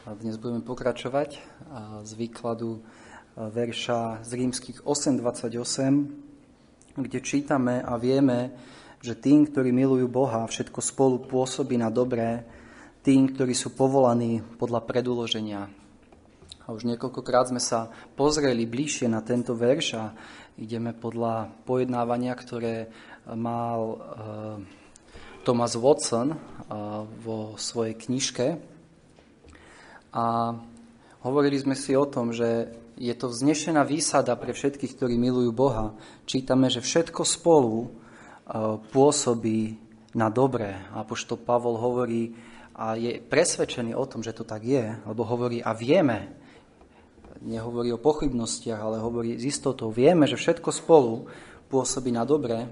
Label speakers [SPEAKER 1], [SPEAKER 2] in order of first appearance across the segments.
[SPEAKER 1] Dnes budeme pokračovať z výkladu verša z rímskych 8.28, kde čítame a vieme, že tým, ktorí milujú Boha, všetko spolu pôsobí na dobré, tým, ktorí sú povolaní podľa predúloženia. A už niekoľkokrát sme sa pozreli bližšie na tento verš a ideme podľa pojednávania, ktoré mal uh, Thomas Watson uh, vo svojej knižke a hovorili sme si o tom, že je to vznešená výsada pre všetkých, ktorí milujú Boha. Čítame, že všetko spolu e, pôsobí na dobré. Apoštol Pavol hovorí a je presvedčený o tom, že to tak je, alebo hovorí a vieme, nehovorí o pochybnostiach, ale hovorí s istotou, vieme, že všetko spolu pôsobí na dobre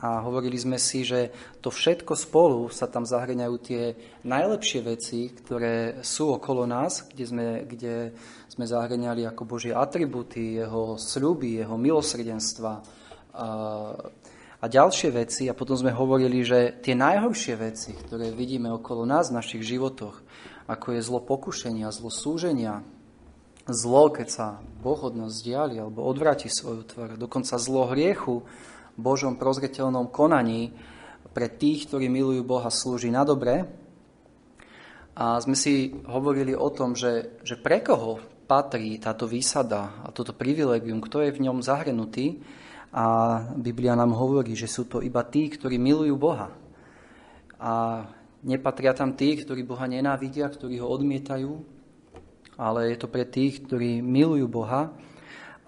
[SPEAKER 1] a hovorili sme si, že to všetko spolu sa tam zahrňajú tie najlepšie veci, ktoré sú okolo nás, kde sme, kde sme zahrňali ako Božie atributy, jeho sľuby, jeho milosrdenstva a, a ďalšie veci. A potom sme hovorili, že tie najhoršie veci, ktoré vidíme okolo nás v našich životoch, ako je zlo pokušenia, zlo súženia, zlo, keď sa Boh od nás diali alebo odvráti svoju tvár, dokonca zlo hriechu v Božom prozreteľnom konaní pre tých, ktorí milujú Boha, slúži na dobre. A sme si hovorili o tom, že, že pre koho patrí táto výsada a toto privilegium, kto je v ňom zahrnutý. A Biblia nám hovorí, že sú to iba tí, ktorí milujú Boha. A nepatria tam tí, ktorí Boha nenávidia, ktorí ho odmietajú, ale je to pre tých, ktorí milujú Boha.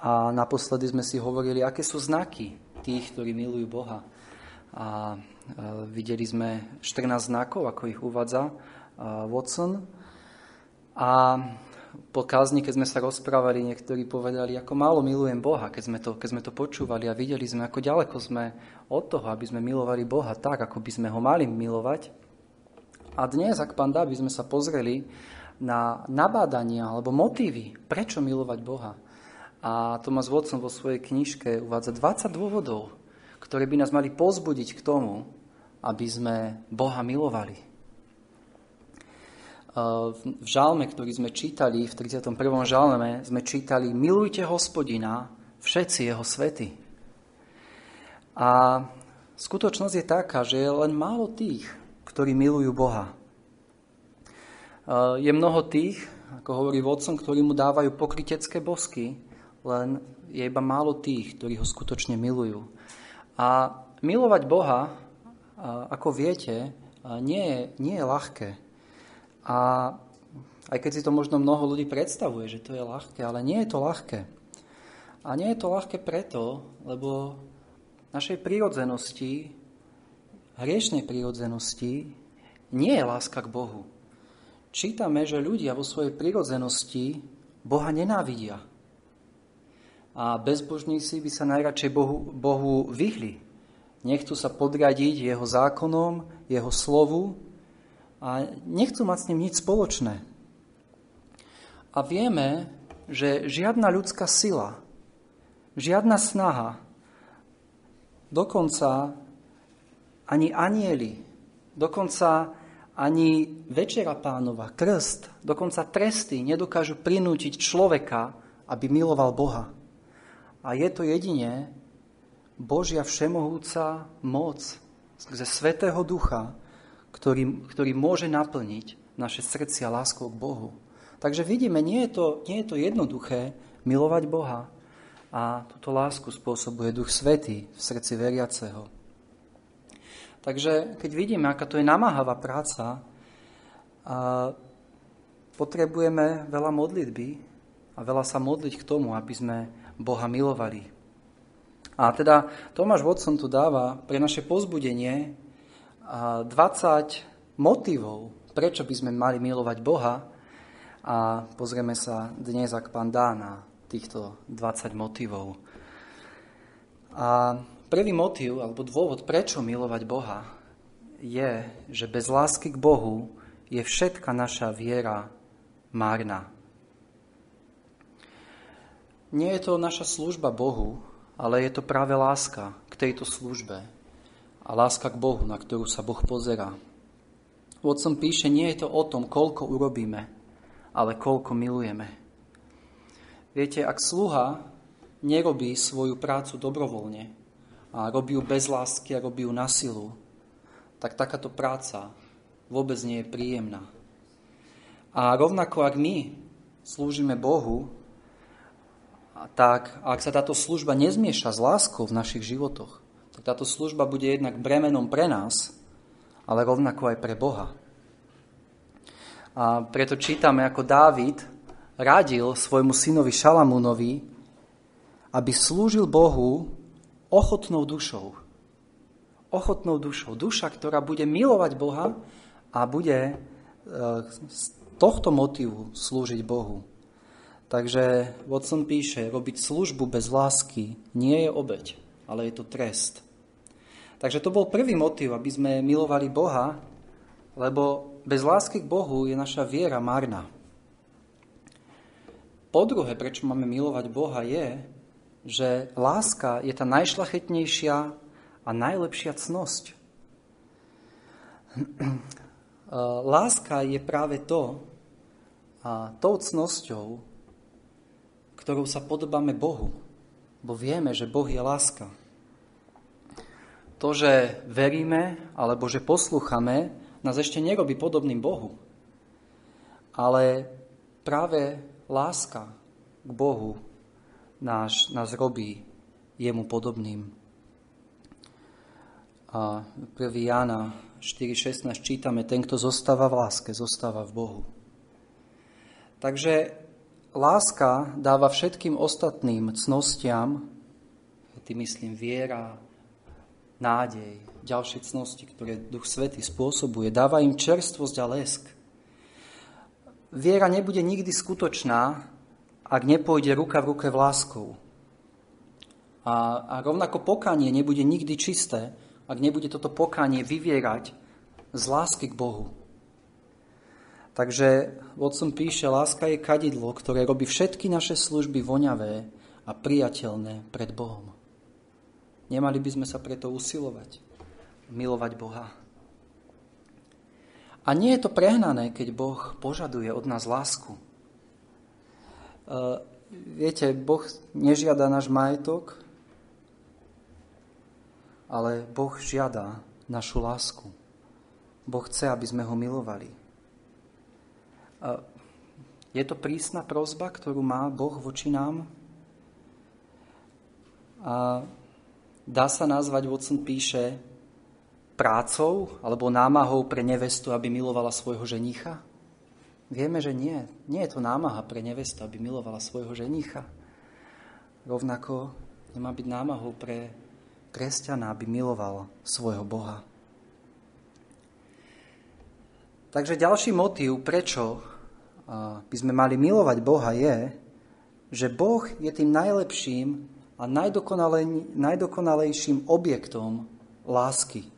[SPEAKER 1] A naposledy sme si hovorili, aké sú znaky tých, ktorí milujú Boha. A videli sme 14 znakov, ako ich uvádza Watson. A po kázni, keď sme sa rozprávali, niektorí povedali, ako málo milujem Boha, keď sme, to, keď sme to počúvali a videli sme, ako ďaleko sme od toho, aby sme milovali Boha tak, ako by sme ho mali milovať. A dnes, ak pán dá, by sme sa pozreli na nabádania alebo motívy, prečo milovať Boha. A Thomas Watson vo svojej knižke uvádza 20 dôvodov, ktoré by nás mali pozbudiť k tomu, aby sme Boha milovali. V žalme, ktorý sme čítali, v 31. žalme, sme čítali Milujte hospodina, všetci jeho svety. A skutočnosť je taká, že je len málo tých, ktorí milujú Boha. Je mnoho tých, ako hovorí vodcom, ktorí mu dávajú pokrytecké bosky, len je iba málo tých, ktorí ho skutočne milujú. A milovať Boha, ako viete, nie je, nie je ľahké. A aj keď si to možno mnoho ľudí predstavuje, že to je ľahké, ale nie je to ľahké. A nie je to ľahké preto, lebo našej prírodzenosti, hriešnej prírodzenosti, nie je láska k Bohu čítame, že ľudia vo svojej prirodzenosti Boha nenávidia. A bezbožníci by sa najradšej Bohu, Bohu vyhli. Nechcú sa podriadiť jeho zákonom, jeho slovu a nechcú mať s ním nič spoločné. A vieme, že žiadna ľudská sila, žiadna snaha, dokonca ani anieli, dokonca ani Večera pánova, krst, dokonca tresty nedokážu prinútiť človeka, aby miloval Boha. A je to jedine Božia všemohúca moc skrze Svetého Ducha, ktorý, ktorý môže naplniť naše srdcia láskou k Bohu. Takže vidíme, nie je, to, nie je to jednoduché milovať Boha a túto lásku spôsobuje Duch Svetý v srdci veriaceho. Takže keď vidíme, aká to je namáhavá práca, a potrebujeme veľa modlitby a veľa sa modliť k tomu, aby sme Boha milovali. A teda Tomáš Watson tu dáva pre naše pozbudenie 20 motivov, prečo by sme mali milovať Boha a pozrieme sa dnes, ak pán dá na týchto 20 motivov. A Prvý motív alebo dôvod, prečo milovať Boha, je, že bez lásky k Bohu je všetka naša viera márna. Nie je to naša služba Bohu, ale je to práve láska k tejto službe a láska k Bohu, na ktorú sa Boh pozerá. Vodcom píše, nie je to o tom, koľko urobíme, ale koľko milujeme. Viete, ak sluha nerobí svoju prácu dobrovoľne a robí ju bez lásky a robí ju na silu, tak takáto práca vôbec nie je príjemná. A rovnako ak my slúžime Bohu, tak ak sa táto služba nezmieša s láskou v našich životoch, tak táto služba bude jednak bremenom pre nás, ale rovnako aj pre Boha. A preto čítame, ako Dávid radil svojmu synovi Šalamúnovi, aby slúžil Bohu ochotnou dušou. Ochotnou dušou. Duša, ktorá bude milovať Boha a bude e, z tohto motivu slúžiť Bohu. Takže Watson píše, robiť službu bez lásky nie je obeď, ale je to trest. Takže to bol prvý motiv, aby sme milovali Boha, lebo bez lásky k Bohu je naša viera marná. Po druhé, prečo máme milovať Boha, je, že láska je tá najšlachetnejšia a najlepšia cnosť. Láska je práve to, a tou cnosťou, ktorou sa podobáme Bohu. Bo vieme, že Boh je láska. To, že veríme alebo že poslúchame, nás ešte nerobí podobným Bohu. Ale práve láska k Bohu nás, nás robí jemu podobným. A 1. Jána 4.16 čítame, ten, kto zostáva v láske, zostáva v Bohu. Takže láska dáva všetkým ostatným cnostiam, tým myslím viera, nádej, ďalšie cnosti, ktoré Duch Svetý spôsobuje, dáva im čerstvosť a lesk – Viera nebude nikdy skutočná, ak nepôjde ruka v ruke v láskou. A, a rovnako pokanie nebude nikdy čisté, ak nebude toto pokanie vyvierať z lásky k Bohu. Takže Watson píše, láska je kadidlo, ktoré robí všetky naše služby voňavé a priateľné pred Bohom. Nemali by sme sa preto usilovať, milovať Boha. A nie je to prehnané, keď Boh požaduje od nás lásku. E, viete, Boh nežiada náš majetok, ale Boh žiada našu lásku. Boh chce, aby sme ho milovali. E, je to prísna prozba, ktorú má Boh voči nám? A dá sa nazvať, Watson píše, prácou alebo námahou pre nevestu, aby milovala svojho ženicha? Vieme, že nie. Nie je to námaha pre nevestu, aby milovala svojho ženicha. Rovnako nemá byť námahou pre kresťana, aby miloval svojho Boha. Takže ďalší motív, prečo by sme mali milovať Boha, je, že Boh je tým najlepším a najdokonalejším objektom lásky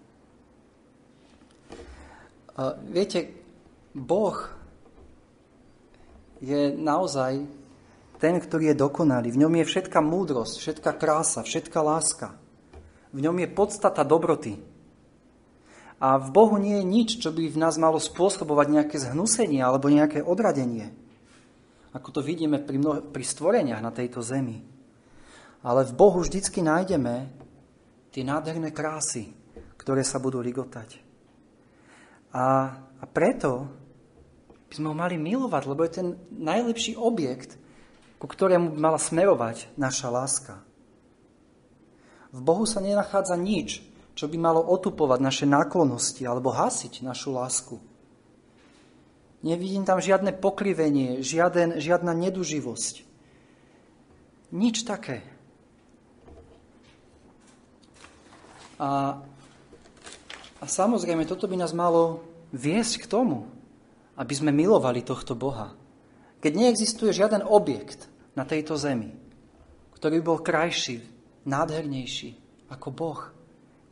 [SPEAKER 1] Viete, Boh je naozaj ten, ktorý je dokonalý. V ňom je všetká múdrosť, všetká krása, všetká láska. V ňom je podstata dobroty. A v Bohu nie je nič, čo by v nás malo spôsobovať nejaké zhnusenie alebo nejaké odradenie. Ako to vidíme pri, mnoho, pri stvoreniach na tejto zemi. Ale v Bohu vždycky nájdeme tie nádherné krásy, ktoré sa budú ligotať. A, a preto by sme ho mali milovať, lebo je ten najlepší objekt, ku ktorému by mala smerovať naša láska. V Bohu sa nenachádza nič, čo by malo otupovať naše náklonosti alebo hasiť našu lásku. Nevidím tam žiadne pokrivenie, žiaden, žiadna neduživosť. Nič také. A a samozrejme, toto by nás malo viesť k tomu, aby sme milovali tohto Boha. Keď neexistuje žiaden objekt na tejto zemi, ktorý by bol krajší, nádhernejší ako Boh,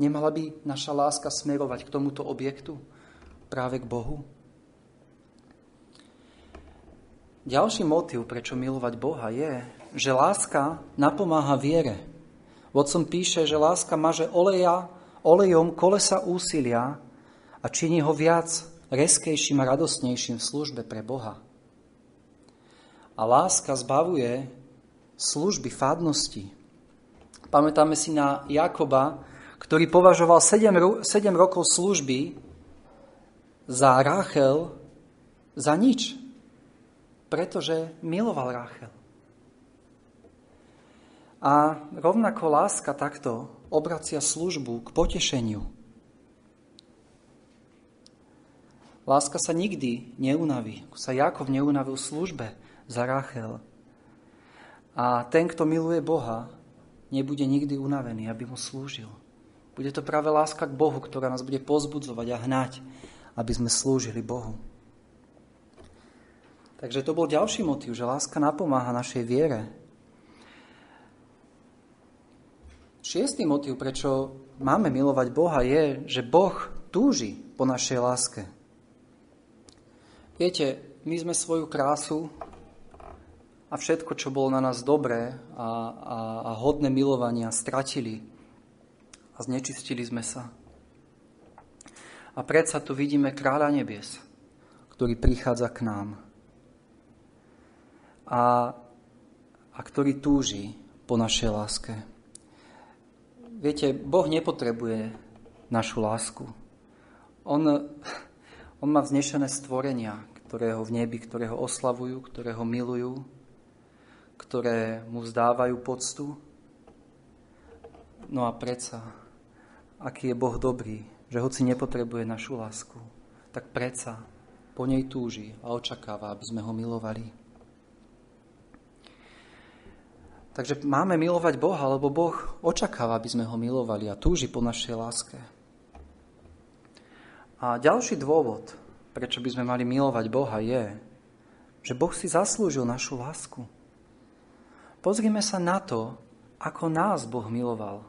[SPEAKER 1] nemala by naša láska smerovať k tomuto objektu, práve k Bohu? Ďalší motiv, prečo milovať Boha, je, že láska napomáha viere. Vodcom píše, že láska maže oleja olejom kolesa úsilia a činí ho viac reskejším a radostnejším v službe pre Boha. A láska zbavuje služby, fádnosti. Pamätáme si na Jakoba, ktorý považoval 7, 7 rokov služby za Rachel za nič, pretože miloval Rachel. A rovnako láska takto obracia službu k potešeniu. Láska sa nikdy neunaví. Sa Jakov neunavil v službe za Rachel. A ten, kto miluje Boha, nebude nikdy unavený, aby mu slúžil. Bude to práve láska k Bohu, ktorá nás bude pozbudzovať a hnať, aby sme slúžili Bohu. Takže to bol ďalší motiv, že láska napomáha našej viere. Šiestý motiv, prečo máme milovať Boha, je, že Boh túži po našej láske. Viete, my sme svoju krásu a všetko, čo bolo na nás dobré a, a, a hodné milovania, stratili a znečistili sme sa. A predsa tu vidíme kráľa nebies, ktorý prichádza k nám a, a ktorý túži po našej láske. Viete, Boh nepotrebuje našu lásku. On, on má vznešené stvorenia, ktoré ho v nebi, ktoré ho oslavujú, ktoré ho milujú, ktoré mu vzdávajú poctu. No a predsa, aký je Boh dobrý, že hoci nepotrebuje našu lásku, tak predsa po nej túži a očakáva, aby sme ho milovali. Takže máme milovať Boha, lebo Boh očakáva, aby sme ho milovali a túži po našej láske. A ďalší dôvod, prečo by sme mali milovať Boha, je, že Boh si zaslúžil našu lásku. Pozrime sa na to, ako nás Boh miloval.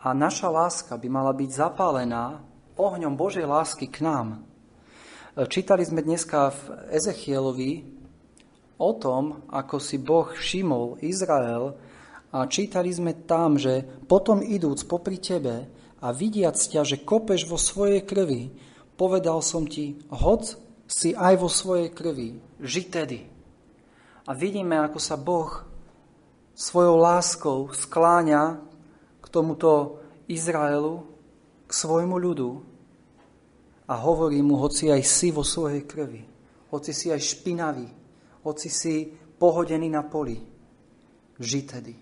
[SPEAKER 1] A naša láska by mala byť zapálená ohňom Božej lásky k nám. Čítali sme dneska v Ezechielovi o tom, ako si Boh všimol Izrael a čítali sme tam, že potom idúc popri tebe a vidiac ťa, že kopeš vo svojej krvi, povedal som ti, hoď si aj vo svojej krvi, ži tedy. A vidíme, ako sa Boh svojou láskou skláňa k tomuto Izraelu, k svojmu ľudu a hovorí mu, hoci aj si vo svojej krvi, hoci si aj špinavý, hoci si pohodený na poli, ži tedy.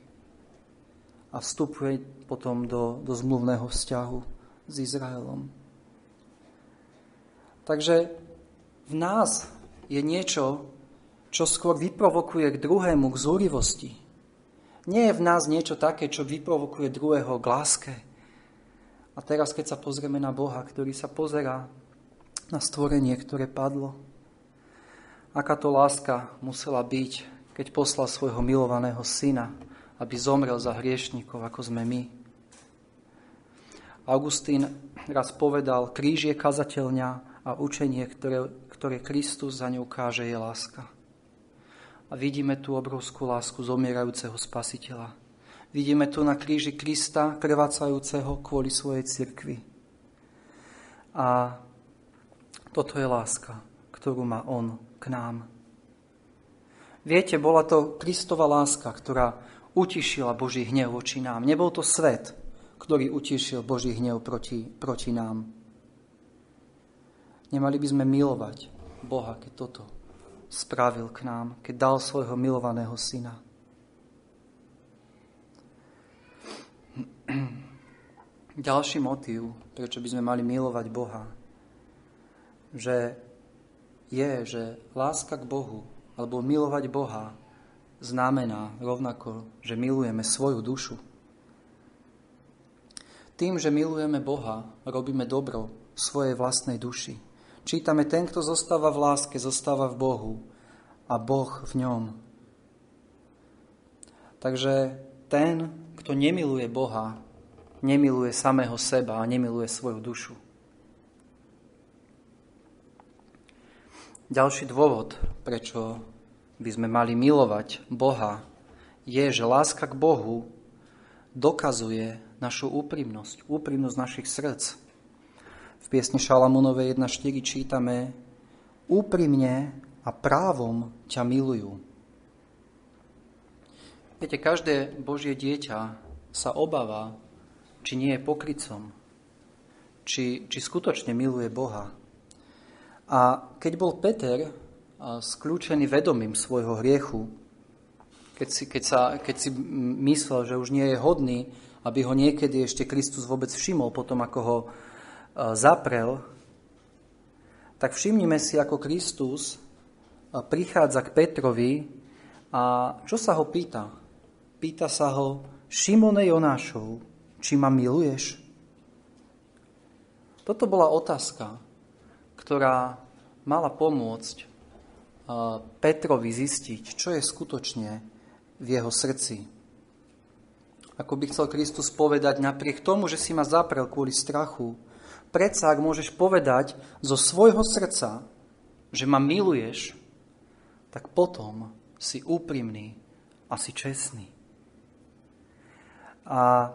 [SPEAKER 1] A vstupuje potom do, do zmluvného vzťahu s Izraelom. Takže v nás je niečo, čo skôr vyprovokuje k druhému, k zúrivosti. Nie je v nás niečo také, čo vyprovokuje druhého k láske. A teraz, keď sa pozrieme na Boha, ktorý sa pozerá na stvorenie, ktoré padlo, aká to láska musela byť, keď poslal svojho milovaného syna, aby zomrel za hriešníkov, ako sme my. Augustín raz povedal, kríž je kazateľňa a učenie, ktoré, ktoré Kristus za ňou káže, je láska. A vidíme tu obrovskú lásku zomierajúceho spasiteľa. Vidíme tu na kríži Krista, krvácajúceho kvôli svojej cirkvi. A toto je láska, ktorú má On k nám. Viete, bola to Kristova láska, ktorá utišila Boží hnev voči nám. Nebol to svet, ktorý utišil Boží hnev proti, proti nám. Nemali by sme milovať Boha, keď toto spravil k nám, keď dal svojho milovaného syna. Ďalší motív, prečo by sme mali milovať Boha, že je, že láska k Bohu alebo milovať Boha znamená rovnako, že milujeme svoju dušu. Tým, že milujeme Boha, robíme dobro svojej vlastnej duši. Čítame, ten, kto zostáva v láske, zostáva v Bohu a Boh v ňom. Takže ten, kto nemiluje Boha, nemiluje samého seba a nemiluje svoju dušu. Ďalší dôvod, prečo by sme mali milovať Boha, je, že láska k Bohu dokazuje našu úprimnosť, úprimnosť našich srdc. V piesni Šalamúnovej 1.4 čítame Úprimne a právom ťa milujú. Viete, každé Božie dieťa sa obáva, či nie je pokrycom, či, či skutočne miluje Boha. A keď bol Peter skľúčený vedomím svojho hriechu, keď si, keď, sa, keď si myslel, že už nie je hodný, aby ho niekedy ešte Kristus vôbec všimol potom, ako ho zaprel, tak všimnime si, ako Kristus prichádza k Petrovi a čo sa ho pýta? Pýta sa ho, Šimone Jonášov, či ma miluješ? Toto bola otázka, ktorá mala pomôcť Petrovi zistiť, čo je skutočne v jeho srdci. Ako by chcel Kristus povedať, napriek tomu, že si ma zaprel kvôli strachu, predsa ak môžeš povedať zo svojho srdca, že ma miluješ, tak potom si úprimný a si čestný. A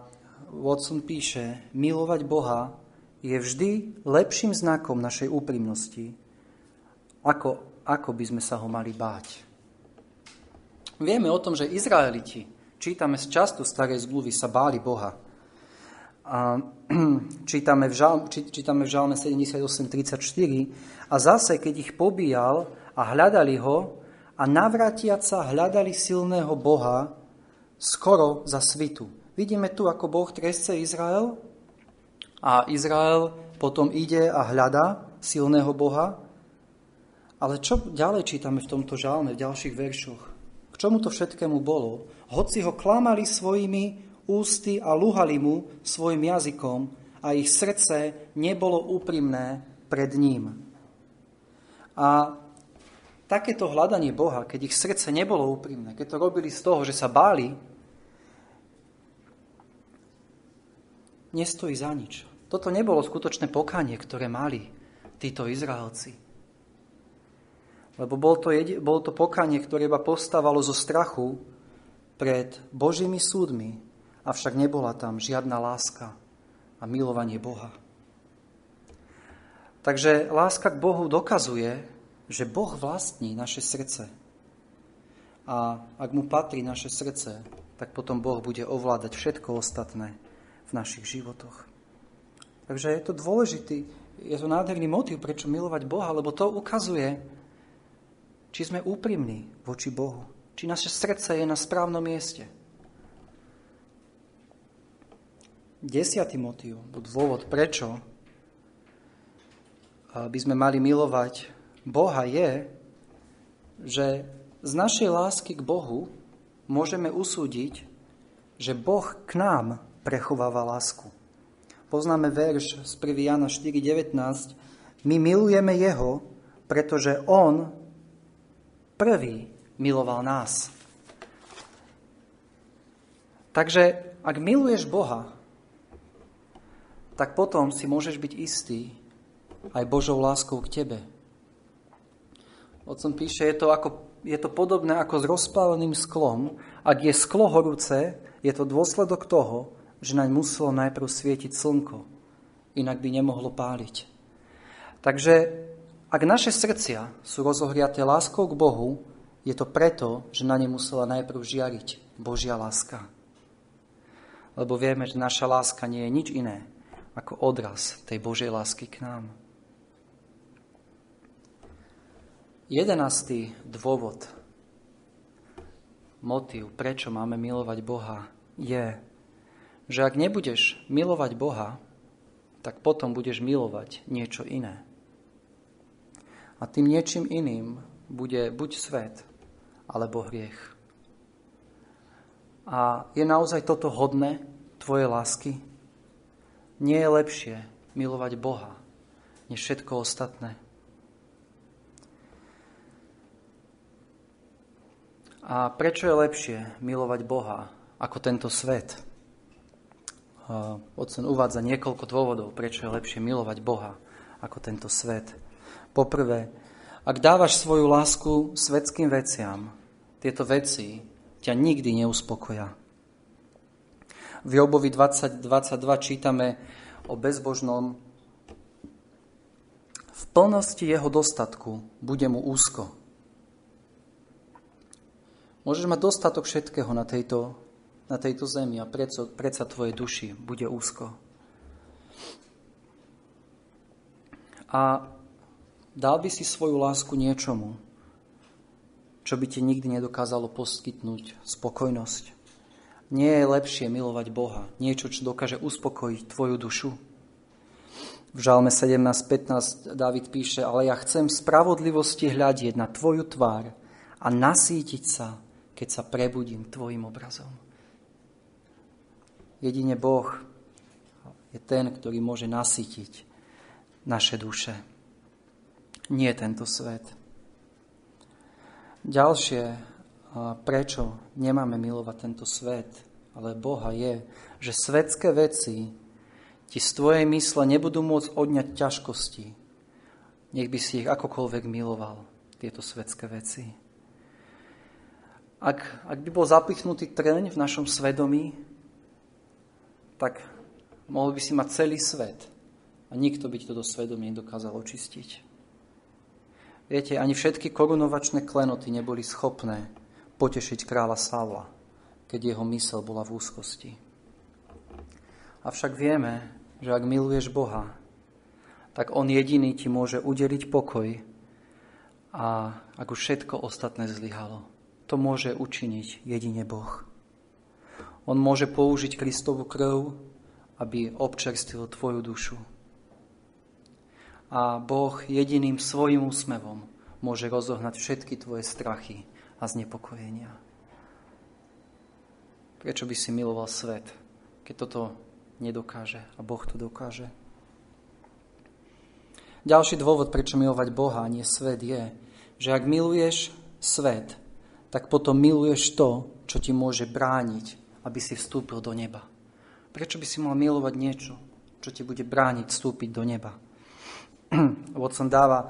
[SPEAKER 1] Watson píše, milovať Boha je vždy lepším znakom našej úprimnosti, ako, ako by sme sa ho mali báť. Vieme o tom, že Izraeliti, čítame z častu starej zmluvy, sa báli Boha. A čítame v, žal, čítame v žalme 78.34 a zase, keď ich pobíjal a hľadali ho, a navratiaca hľadali silného Boha skoro za svitu. Vidíme tu, ako Boh trestce Izrael a Izrael potom ide a hľada silného Boha. Ale čo ďalej čítame v tomto žalme, v ďalších veršoch? K čomu to všetkému bolo? Hoci ho klamali svojimi ústy a luhali mu svojim jazykom a ich srdce nebolo úprimné pred ním. A takéto hľadanie Boha, keď ich srdce nebolo úprimné, keď to robili z toho, že sa báli, nestojí za nič. Toto nebolo skutočné pokanie, ktoré mali títo Izraelci. Lebo bol to, jedi- bol to pokanie, ktoré iba postávalo zo strachu pred Božími súdmi, avšak nebola tam žiadna láska a milovanie Boha. Takže láska k Bohu dokazuje, že Boh vlastní naše srdce. A ak mu patrí naše srdce, tak potom Boh bude ovládať všetko ostatné v našich životoch. Takže je to dôležitý, je to nádherný motiv, prečo milovať Boha, lebo to ukazuje, či sme úprimní voči Bohu, či naše srdce je na správnom mieste. Desiatý motiv, dôvod, prečo by sme mali milovať Boha je, že z našej lásky k Bohu môžeme usúdiť, že Boh k nám prechováva lásku. Poznáme verš z 1. Jana 4.19. My milujeme Jeho, pretože On prvý miloval nás. Takže ak miluješ Boha, tak potom si môžeš byť istý aj Božou láskou k tebe. Otcom píše, je to, ako, je to podobné ako s rozpáleným sklom. Ak je sklo horúce, je to dôsledok toho, že naň muselo najprv svietiť slnko, inak by nemohlo páliť. Takže ak naše srdcia sú rozohriaté láskou k Bohu, je to preto, že na ne musela najprv žiariť Božia láska. Lebo vieme, že naša láska nie je nič iné ako odraz tej Božej lásky k nám. Jedenastý dôvod, motív, prečo máme milovať Boha, je, že ak nebudeš milovať Boha, tak potom budeš milovať niečo iné. A tým niečím iným bude buď svet, alebo hriech. A je naozaj toto hodné tvoje lásky? Nie je lepšie milovať Boha, než všetko ostatné? A prečo je lepšie milovať Boha ako tento svet? Otcen uvádza niekoľko dôvodov, prečo je lepšie milovať Boha ako tento svet. Poprvé, ak dávaš svoju lásku svetským veciam, tieto veci ťa nikdy neuspokoja. V Jobovi 20.22 čítame o bezbožnom v plnosti jeho dostatku bude mu úzko Môžeš mať dostatok všetkého na tejto, na tejto zemi a predsa, predsa tvoje duši bude úzko. A dal by si svoju lásku niečomu, čo by ti nikdy nedokázalo poskytnúť spokojnosť. Nie je lepšie milovať Boha, niečo, čo dokáže uspokojiť tvoju dušu. V Žalme 17.15 David píše, ale ja chcem spravodlivosti hľadieť na tvoju tvár a nasítiť sa, keď sa prebudím tvojim obrazom. Jedine Boh je ten, ktorý môže nasítiť naše duše. Nie tento svet. Ďalšie, prečo nemáme milovať tento svet, ale Boha je, že svetské veci ti z tvojej mysle nebudú môcť odňať ťažkosti. Nech by si ich akokoľvek miloval, tieto svetské veci. Ak, ak by bol zapichnutý trň v našom svedomí, tak mohol by si mať celý svet a nikto by ti toto svedomie nedokázal očistiť. Viete, ani všetky korunovačné klenoty neboli schopné potešiť kráľa Savla, keď jeho mysel bola v úzkosti. Avšak vieme, že ak miluješ Boha, tak On jediný ti môže udeliť pokoj a ak už všetko ostatné zlyhalo, to môže učiniť jedine Boh. On môže použiť Kristovu krv, aby občerstvil tvoju dušu. A Boh jediným svojim úsmevom môže rozohnať všetky tvoje strachy a znepokojenia. Prečo by si miloval svet, keď toto nedokáže a Boh to dokáže. Ďalší dôvod, prečo milovať Boha a nie svet je, že ak miluješ svet, tak potom miluješ to, čo ti môže brániť, aby si vstúpil do neba. Prečo by si mal milovať niečo, čo ti bude brániť vstúpiť do neba? Watson dáva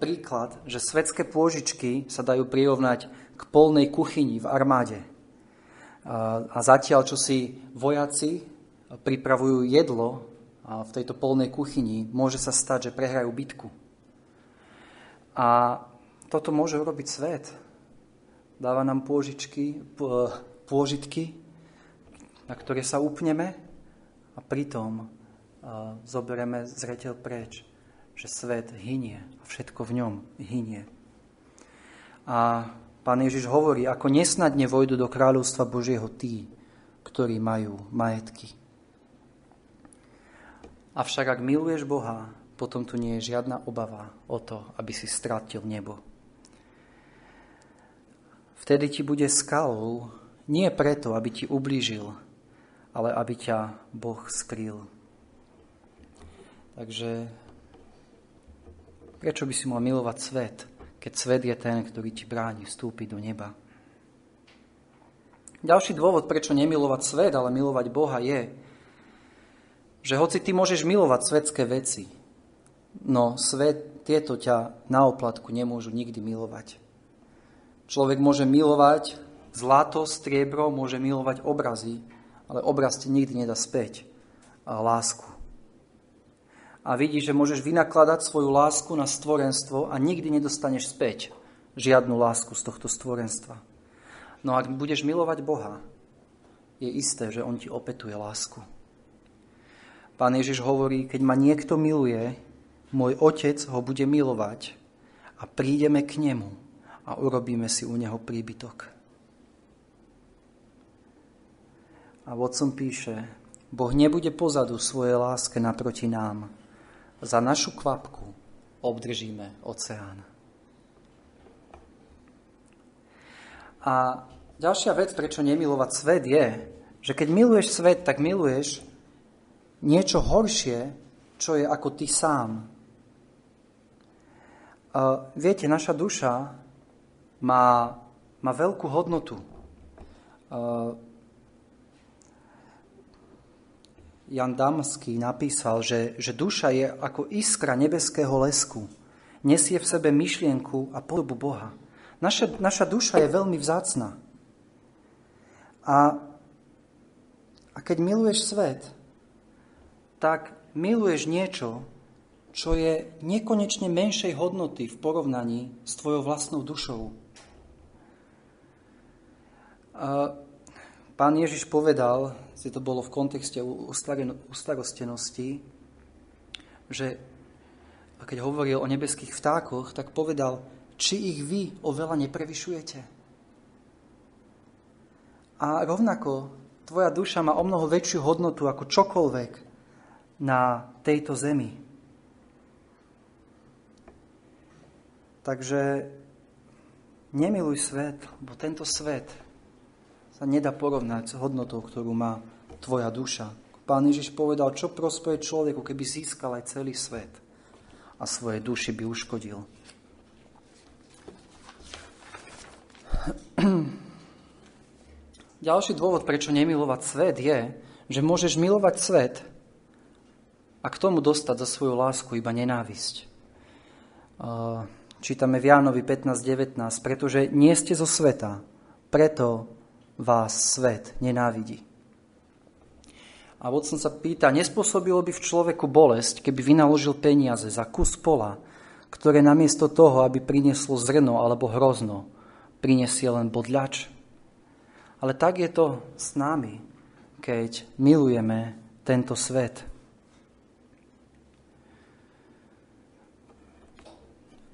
[SPEAKER 1] príklad, že svetské pôžičky sa dajú prirovnať k polnej kuchyni v armáde. E, a zatiaľ, čo si vojaci pripravujú jedlo v tejto polnej kuchyni, môže sa stať, že prehrajú bitku. A toto môže urobiť svet. Dáva nám pôžičky, pôžitky, na ktoré sa upneme a pritom zoberieme zreteľ preč, že svet hynie a všetko v ňom hynie. A pán Ježiš hovorí, ako nesnadne vojdu do kráľovstva Božieho tí, ktorí majú majetky. Avšak ak miluješ Boha, potom tu nie je žiadna obava o to, aby si stratil nebo. Vtedy ti bude skalou, nie preto, aby ti ublížil, ale aby ťa Boh skrýl. Takže prečo by si mal milovať svet, keď svet je ten, ktorý ti bráni vstúpiť do neba? Ďalší dôvod, prečo nemilovať svet, ale milovať Boha je, že hoci ty môžeš milovať svetské veci, no svet, tieto ťa na oplatku nemôžu nikdy milovať. Človek môže milovať zlato, striebro, môže milovať obrazy, ale obraz ti nikdy nedá späť a lásku. A vidíš, že môžeš vynakladať svoju lásku na stvorenstvo a nikdy nedostaneš späť žiadnu lásku z tohto stvorenstva. No ak budeš milovať Boha, je isté, že On ti opetuje lásku. Pán Ježiš hovorí, keď ma niekto miluje, môj otec ho bude milovať a prídeme k nemu a urobíme si u neho príbytok. A vodcom píše, Boh nebude pozadu svojej láske naproti nám. Za našu kvapku obdržíme oceán. A ďalšia vec, prečo nemilovať svet, je, že keď miluješ svet, tak miluješ niečo horšie, čo je ako ty sám. Uh, viete, naša duša má, má veľkú hodnotu. Uh, Jan Damský napísal, že, že duša je ako iskra nebeského lesku. Nesie v sebe myšlienku a podobu Boha. Naša, naša duša je veľmi vzácna. A, a keď miluješ svet, tak miluješ niečo, čo je nekonečne menšej hodnoty v porovnaní s tvojou vlastnou dušou. Pán Ježiš povedal, že to bolo v kontexte ustarostenosti, že keď hovoril o nebeských vtákoch, tak povedal, či ich vy oveľa neprevyšujete. A rovnako tvoja duša má o mnoho väčšiu hodnotu ako čokoľvek na tejto zemi. Takže nemiluj svet, lebo tento svet sa nedá porovnať s hodnotou, ktorú má tvoja duša. Pán Ježiš povedal, čo prospeje človeku, keby získal aj celý svet a svoje duši by uškodil. Ďalší dôvod, prečo nemilovať svet, je, že môžeš milovať svet a k tomu dostať za svoju lásku iba nenávisť. Čítame v Jánovi 15.19, pretože nie ste zo sveta, preto vás svet nenávidí. A Watson sa pýta, nespôsobilo by v človeku bolesť, keby vynaložil peniaze za kus pola, ktoré namiesto toho, aby prinieslo zrno alebo hrozno, prinesie len bodľač? Ale tak je to s nami, keď milujeme tento svet.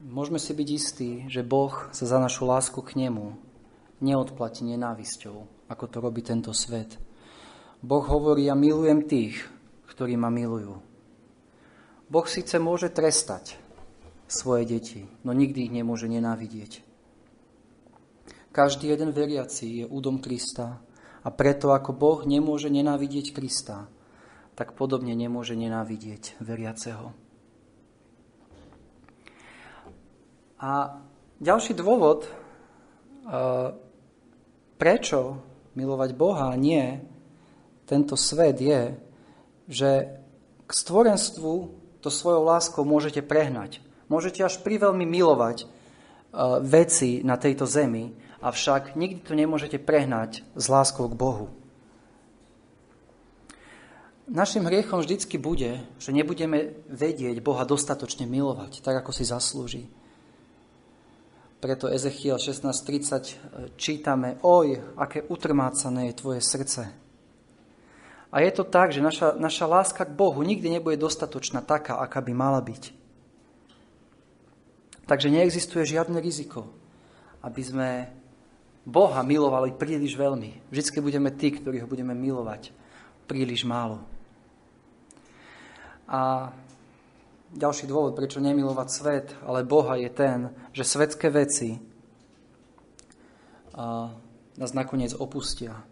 [SPEAKER 1] Môžeme si byť istí, že Boh sa za našu lásku k nemu neodplatí nenávisťou, ako to robí tento svet. Boh hovorí, ja milujem tých, ktorí ma milujú. Boh síce môže trestať svoje deti, no nikdy ich nemôže nenávidieť. Každý jeden veriaci je údom Krista a preto ako Boh nemôže nenávidieť Krista, tak podobne nemôže nenávidieť veriaceho. A ďalší dôvod, prečo milovať Boha a nie tento svet je, že k stvorenstvu to svojou láskou môžete prehnať. Môžete až priveľmi milovať uh, veci na tejto zemi, avšak nikdy to nemôžete prehnať s láskou k Bohu. Našim hriechom vždycky bude, že nebudeme vedieť Boha dostatočne milovať, tak ako si zaslúži. Preto Ezechiel 16.30 čítame, oj, aké utrmácané je tvoje srdce. A je to tak, že naša, naša láska k Bohu nikdy nebude dostatočná taká, aká by mala byť. Takže neexistuje žiadne riziko, aby sme Boha milovali príliš veľmi. Vždycky budeme tí, ktorí ho budeme milovať príliš málo. A ďalší dôvod, prečo nemilovať svet, ale Boha je ten, že svetské veci a nás nakoniec opustia.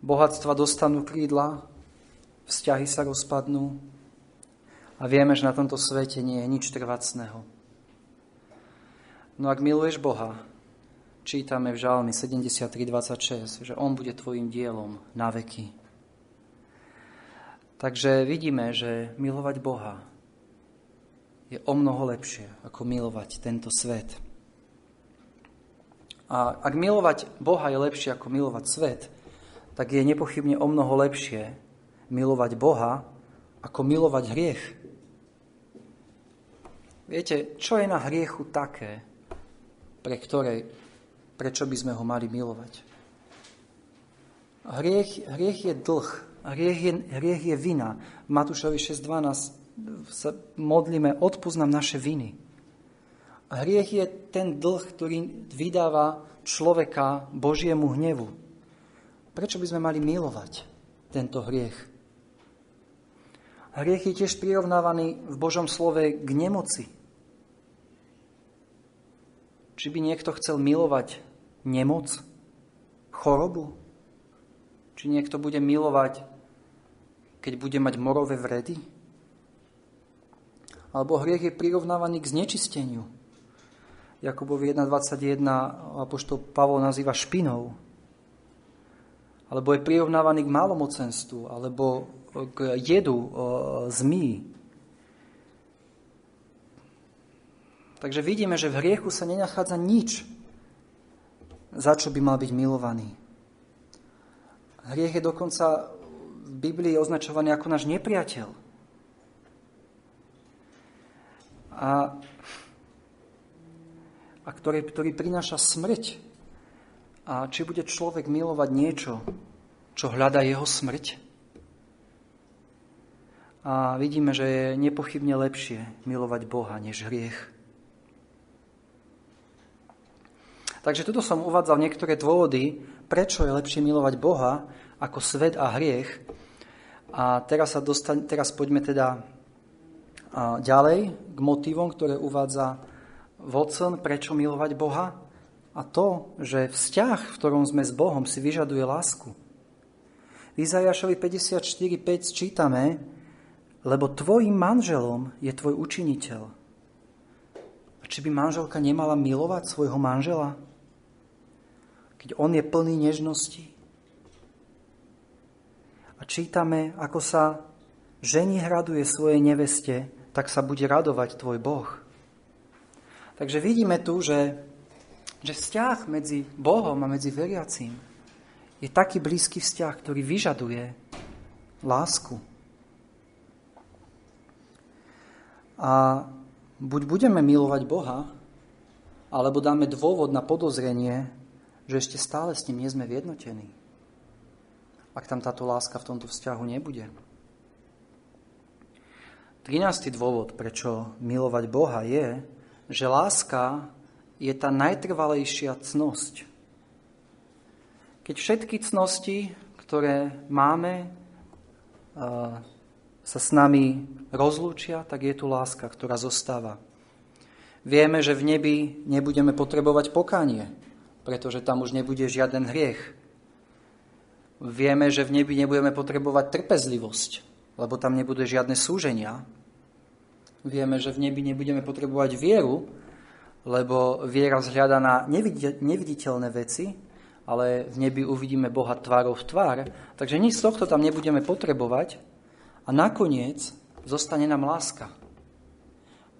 [SPEAKER 1] Bohatstva dostanú krídla, vzťahy sa rozpadnú a vieme, že na tomto svete nie je nič trvacného. No ak miluješ Boha, čítame v Žalmi 73.26, že On bude tvojim dielom na veky. Takže vidíme, že milovať Boha je o mnoho lepšie, ako milovať tento svet. A ak milovať Boha je lepšie ako milovať svet, tak je nepochybne o mnoho lepšie milovať Boha, ako milovať hriech. Viete, čo je na hriechu také, pre ktorej, prečo by sme ho mali milovať? Hriech, hriech je dlh, hriech je, hriech je vina. V Matúšovi 6.12 sa modlíme, odpúsť nám naše viny. Hriech je ten dlh, ktorý vydáva človeka Božiemu hnevu. Prečo by sme mali milovať tento hriech? Hriech je tiež prirovnávaný v Božom slove k nemoci. Či by niekto chcel milovať nemoc, chorobu? Či niekto bude milovať, keď bude mať morové vredy? Alebo hriech je prirovnávaný k znečisteniu. Jakubovi 1.21 apoštol Pavol nazýva špinou. Alebo je prirovnávaný k malomocenstvu, alebo k jedu zmí. Takže vidíme, že v hriechu sa nenachádza nič, za čo by mal byť milovaný. Hriech je dokonca v Biblii označovaný ako náš nepriateľ a, a ktorý, ktorý prináša smrť A či bude človek milovať niečo, čo hľada jeho smrť? A vidíme, že je nepochybne lepšie milovať Boha než hriech. Takže tuto som uvádzal niektoré dôvody, prečo je lepšie milovať Boha ako svet a hriech. A teraz, sa dostane, teraz poďme teda ďalej k motivom, ktoré uvádza Watson, prečo milovať Boha. A to, že vzťah, v ktorom sme s Bohom, si vyžaduje lásku. V Izajašovi 54.5 čítame, lebo tvojim manželom je tvoj učiniteľ. A či by manželka nemala milovať svojho manžela? Keď on je plný nežnosti. A čítame, ako sa ženi hraduje svojej neveste, tak sa bude radovať tvoj Boh. Takže vidíme tu, že, že vzťah medzi Bohom a medzi veriacím je taký blízky vzťah, ktorý vyžaduje lásku. A buď budeme milovať Boha, alebo dáme dôvod na podozrenie, že ešte stále s ním nie sme vjednotení. Ak tam táto láska v tomto vzťahu nebude. 13. dôvod, prečo milovať Boha je, že láska je tá najtrvalejšia cnosť. Keď všetky cnosti, ktoré máme, sa s nami rozlúčia, tak je tu láska, ktorá zostáva. Vieme, že v nebi nebudeme potrebovať pokánie, pretože tam už nebude žiaden hriech. Vieme, že v nebi nebudeme potrebovať trpezlivosť, lebo tam nebude žiadne súženia. Vieme, že v nebi nebudeme potrebovať vieru, lebo viera zhľada na neviditeľné veci, ale v nebi uvidíme Boha tvárov v tvár. Takže nič z tohto tam nebudeme potrebovať, a nakoniec zostane nám láska.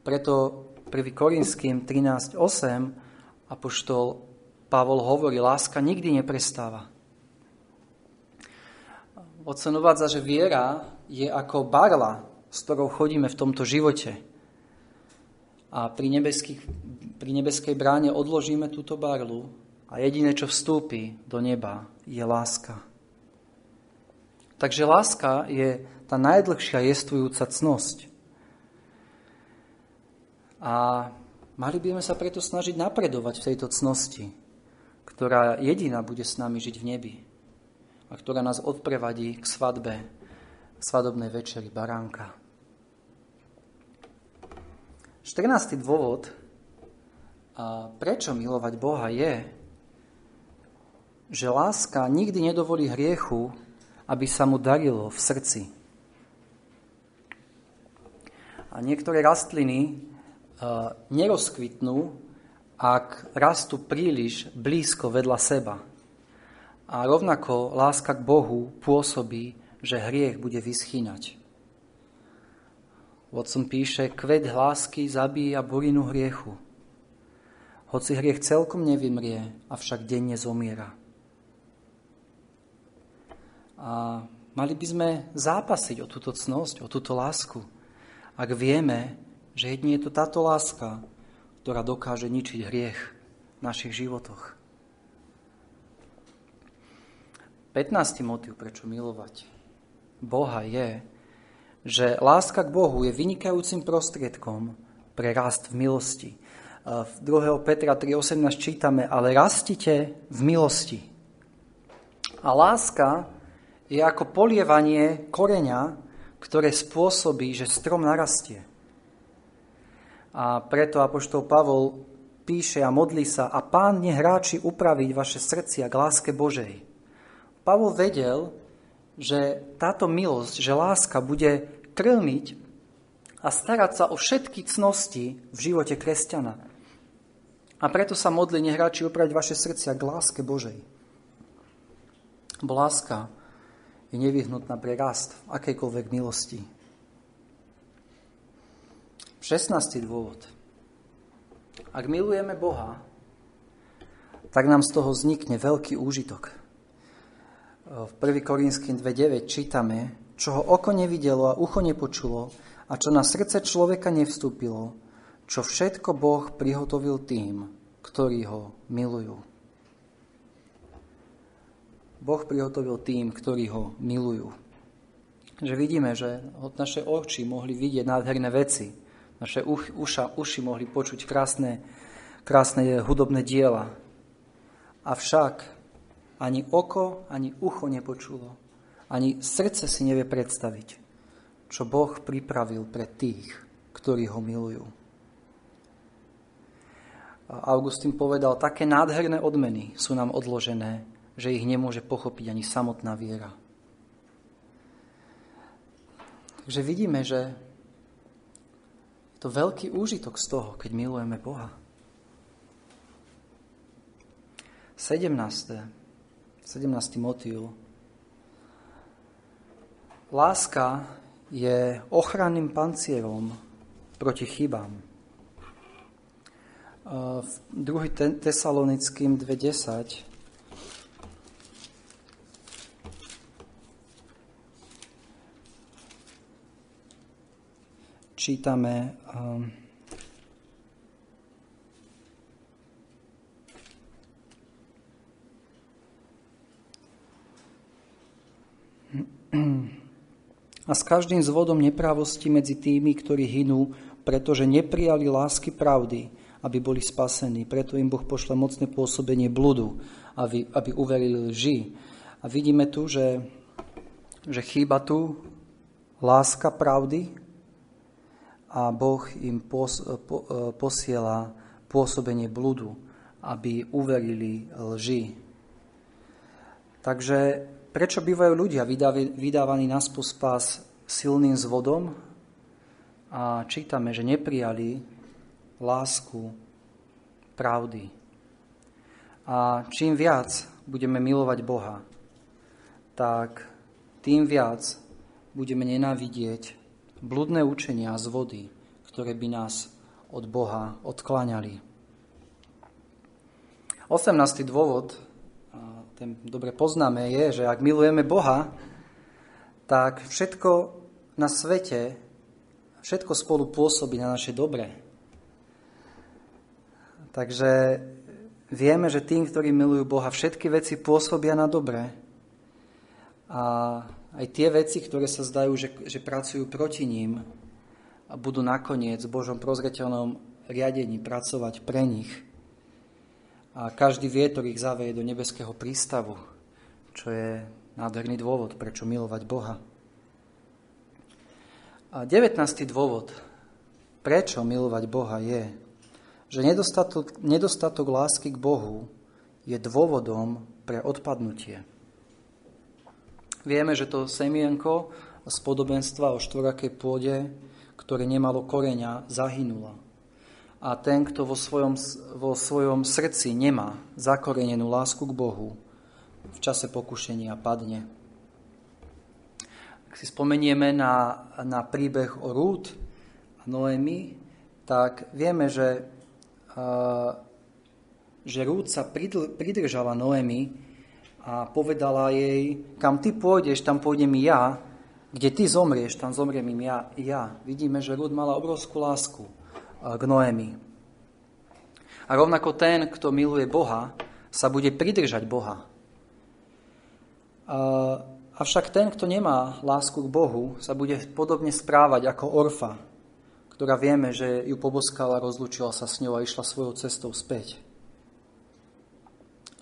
[SPEAKER 1] Preto 1. Korinským 13.8 apoštol Pavol hovorí, láska nikdy neprestáva. Otcen uvádza, že viera je ako barla, s ktorou chodíme v tomto živote. A pri, pri nebeskej bráne odložíme túto barlu a jediné, čo vstúpi do neba, je láska. Takže láska je tá najdlhšia jestvujúca cnosť. A mali by sme sa preto snažiť napredovať v tejto cnosti, ktorá jediná bude s nami žiť v nebi a ktorá nás odprevadí k svadbe, svadobnej večeri baránka. 14. dôvod, prečo milovať Boha je, že láska nikdy nedovolí hriechu, aby sa mu darilo v srdci. A niektoré rastliny nerozkvitnú, ak rastú príliš blízko vedľa seba. A rovnako láska k Bohu pôsobí, že hriech bude vyschýnať. Vodcom píše, kvet lásky zabíja burinu hriechu. Hoci hriech celkom nevymrie, avšak denne zomiera. A mali by sme zápasiť o túto cnosť, o túto lásku ak vieme, že jedine je to táto láska, ktorá dokáže ničiť hriech v našich životoch. 15. motiv, prečo milovať Boha je, že láska k Bohu je vynikajúcim prostriedkom pre rast v milosti. V 2. Petra 3.18 čítame, ale rastite v milosti. A láska je ako polievanie koreňa ktoré spôsobí, že strom narastie. A preto Apoštol Pavol píše a modlí sa a pán nehráči upraviť vaše srdcia k láske Božej. Pavol vedel, že táto milosť, že láska bude krmiť a starať sa o všetky cnosti v živote kresťana. A preto sa modlí, nehráči upraviť vaše srdcia k láske Božej. Bo láska je nevyhnutná pre rast v akejkoľvek milosti. 16. dôvod. Ak milujeme Boha, tak nám z toho vznikne veľký úžitok. V 1. Korinským 2.9 čítame, čo ho oko nevidelo a ucho nepočulo a čo na srdce človeka nevstúpilo, čo všetko Boh prihotovil tým, ktorí ho milujú. Boh prihotovil tým, ktorí ho milujú. Že vidíme, že naše oči mohli vidieť nádherné veci, naše uša, uši mohli počuť krásne, krásne hudobné diela. Avšak ani oko, ani ucho nepočulo, ani srdce si nevie predstaviť, čo Boh pripravil pre tých, ktorí ho milujú. Augustín povedal, také nádherné odmeny sú nám odložené, že ich nemôže pochopiť ani samotná viera. Takže vidíme, že je to veľký úžitok z toho, keď milujeme Boha. 17. 17. motív. Láska je ochranným pancierom proti chybám. V 2. Tesalonickým 2.10 čítame a s každým zvodom neprávosti medzi tými, ktorí hynú, pretože neprijali lásky pravdy, aby boli spasení. Preto im Boh pošle mocné pôsobenie bludu, aby, aby uverili lži. A vidíme tu, že, že chýba tu láska pravdy a Boh im pos, po, posiela pôsobenie bludu, aby uverili lži. Takže prečo bývajú ľudia vydávaní na spás silným zvodom a čítame, že neprijali lásku, pravdy. A čím viac budeme milovať Boha, tak tým viac budeme nenávidieť bludné učenia z vody, ktoré by nás od Boha odkláňali. 18. dôvod, ten dobre poznáme, je, že ak milujeme Boha, tak všetko na svete, všetko spolu pôsobí na naše dobré. Takže vieme, že tým, ktorí milujú Boha, všetky veci pôsobia na dobré. A aj tie veci, ktoré sa zdajú, že, že pracujú proti ním, budú nakoniec v Božom prozreteľnom riadení pracovať pre nich. A každý vietor ich zaveje do nebeského prístavu, čo je nádherný dôvod, prečo milovať Boha. A 19. dôvod, prečo milovať Boha je, že nedostatok, nedostatok lásky k Bohu je dôvodom pre odpadnutie. Vieme, že to semienko z podobenstva o štvorakej pôde, ktoré nemalo koreňa, zahynula. A ten, kto vo svojom, vo svojom srdci nemá zakorenenú lásku k Bohu, v čase pokušenia padne. Ak si spomenieme na, na príbeh o Rút a Noemi, tak vieme, že že Rúd sa pridržala Noemi a povedala jej, kam ty pôjdeš, tam pôjdem ja, kde ty zomrieš, tam zomriem im ja. ja. Vidíme, že Rúd mala obrovskú lásku k Noemi. A rovnako ten, kto miluje Boha, sa bude pridržať Boha. Avšak ten, kto nemá lásku k Bohu, sa bude podobne správať ako orfa, ktorá vieme, že ju poboskala, rozlúčila sa s ňou a išla svojou cestou späť.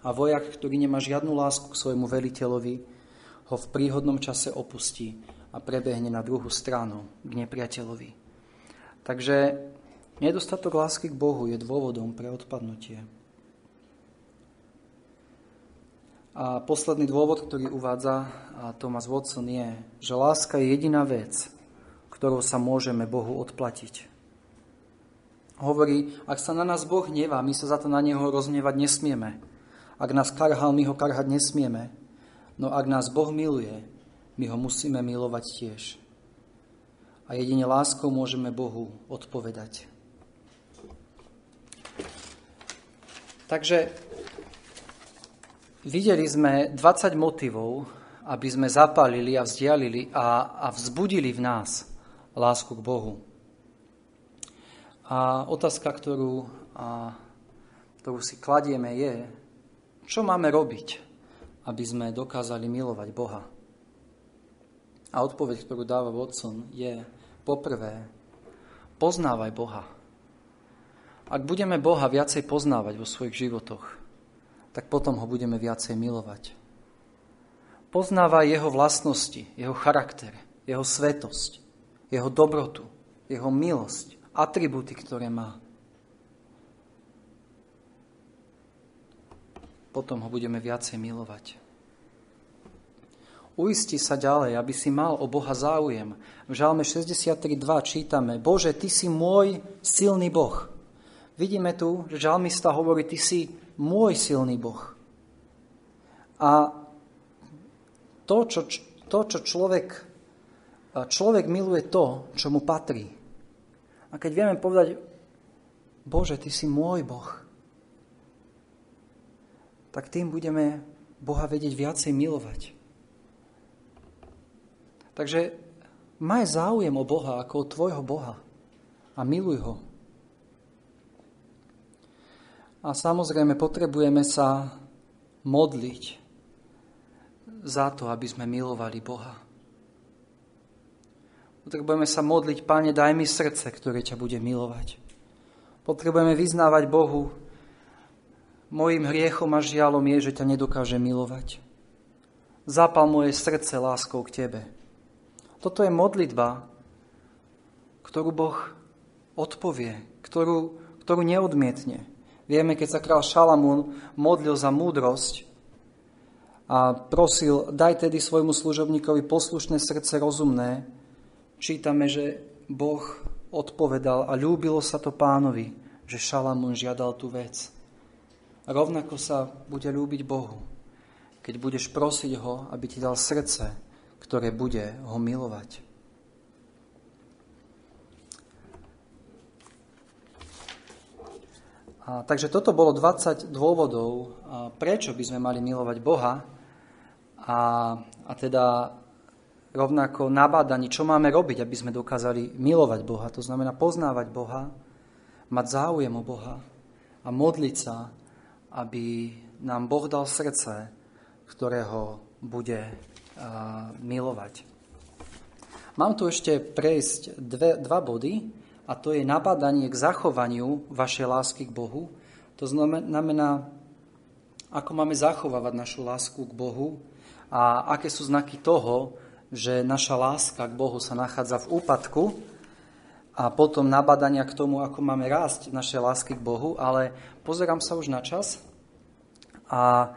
[SPEAKER 1] A vojak, ktorý nemá žiadnu lásku k svojmu veliteľovi, ho v príhodnom čase opustí a prebehne na druhú stranu k nepriateľovi. Takže nedostatok lásky k Bohu je dôvodom pre odpadnutie. A posledný dôvod, ktorý uvádza Thomas Watson je, že láska je jediná vec, ktorou sa môžeme Bohu odplatiť. Hovorí, ak sa na nás Boh nevá, my sa za to na Neho rozmievať nesmieme. Ak nás karhal, my ho karhať nesmieme. No ak nás Boh miluje, my ho musíme milovať tiež. A jedine láskou môžeme Bohu odpovedať. Takže videli sme 20 motivov, aby sme zapálili a vzdialili a, a vzbudili v nás lásku k Bohu. A otázka, ktorú, a, ktorú si kladieme, je, čo máme robiť, aby sme dokázali milovať Boha? A odpoveď, ktorú dáva Watson, je poprvé, poznávaj Boha. Ak budeme Boha viacej poznávať vo svojich životoch, tak potom ho budeme viacej milovať. Poznávaj jeho vlastnosti, jeho charakter, jeho svetosť, jeho dobrotu, jeho milosť, atributy, ktoré má. Potom ho budeme viacej milovať. Uisti sa ďalej, aby si mal o Boha záujem. V Žalme 63.2 čítame Bože, Ty si môj silný Boh. Vidíme tu, že žalmista hovorí, Ty si môj silný Boh. A to, čo, to, čo človek, človek miluje to, čo mu patrí. A keď vieme povedať, Bože, Ty si môj Boh, tak tým budeme Boha vedieť viacej milovať. Takže maj záujem o Boha ako o tvojho Boha a miluj ho. A samozrejme potrebujeme sa modliť za to, aby sme milovali Boha. Potrebujeme sa modliť, Pane, daj mi srdce, ktoré ťa bude milovať. Potrebujeme vyznávať Bohu, mojim hriechom a žialom je, že ťa nedokáže milovať. Zapal moje srdce láskou k Tebe. Toto je modlitba, ktorú Boh odpovie, ktorú, ktorú neodmietne. Vieme, keď sa král Šalamún modlil za múdrosť a prosil, daj tedy svojmu služobníkovi poslušné srdce rozumné, čítame, že Boh odpovedal a ľúbilo sa to pánovi, že Šalamún žiadal tú vec. Rovnako sa bude ľúbiť Bohu, keď budeš prosiť ho, aby ti dal srdce, ktoré bude ho milovať. A, takže toto bolo 20 dôvodov, a, prečo by sme mali milovať Boha a, a teda rovnako nabádaní, čo máme robiť, aby sme dokázali milovať Boha. To znamená poznávať Boha, mať záujem o Boha a modliť sa, aby nám Boh dal srdce, ktorého bude milovať. Mám tu ešte prejsť dve, dva body, a to je nabádanie k zachovaniu vašej lásky k Bohu. To znamená, ako máme zachovávať našu lásku k Bohu a aké sú znaky toho, že naša láska k Bohu sa nachádza v úpadku a potom nabádania k tomu, ako máme rásť naše lásky k Bohu, ale pozerám sa už na čas a,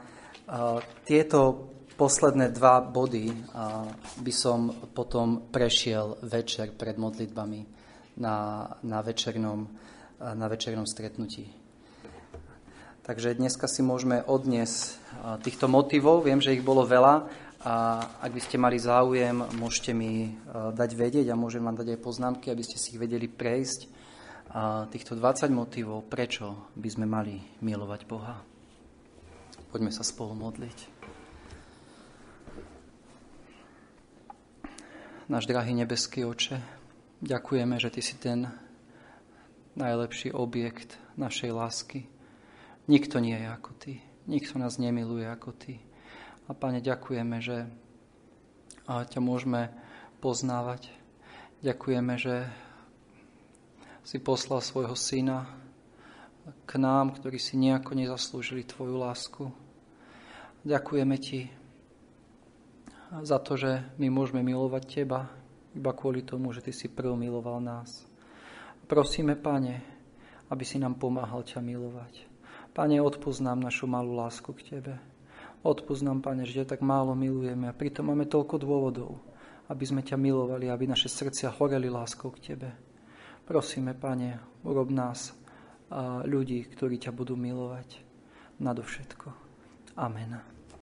[SPEAKER 1] a tieto posledné dva body by som potom prešiel večer pred modlitbami na, na, večernom, na večernom stretnutí. Takže dneska si môžeme odniesť týchto motivov. Viem, že ich bolo veľa a ak by ste mali záujem, môžete mi dať vedieť a môžem vám dať aj poznámky, aby ste si ich vedeli prejsť. A týchto 20 motivov, prečo by sme mali milovať Boha. Poďme sa spolu modliť. náš drahý nebeský oče, ďakujeme, že Ty si ten najlepší objekt našej lásky. Nikto nie je ako Ty. Nikto nás nemiluje ako Ty. A Pane, ďakujeme, že ťa môžeme poznávať. Ďakujeme, že si poslal svojho syna k nám, ktorí si nejako nezaslúžili Tvoju lásku. Ďakujeme Ti, za to, že my môžeme milovať Teba iba kvôli tomu, že Ty si prv miloval nás. Prosíme, Pane, aby si nám pomáhal ťa milovať. Pane, odpoznám našu malú lásku k Tebe. Odpoznám, Pane, že ťa tak málo milujeme a pritom máme toľko dôvodov, aby sme ťa milovali, aby naše srdcia horeli láskou k Tebe. Prosíme, Pane, urob nás ľudí, ktorí ťa budú milovať nadovšetko. Amen.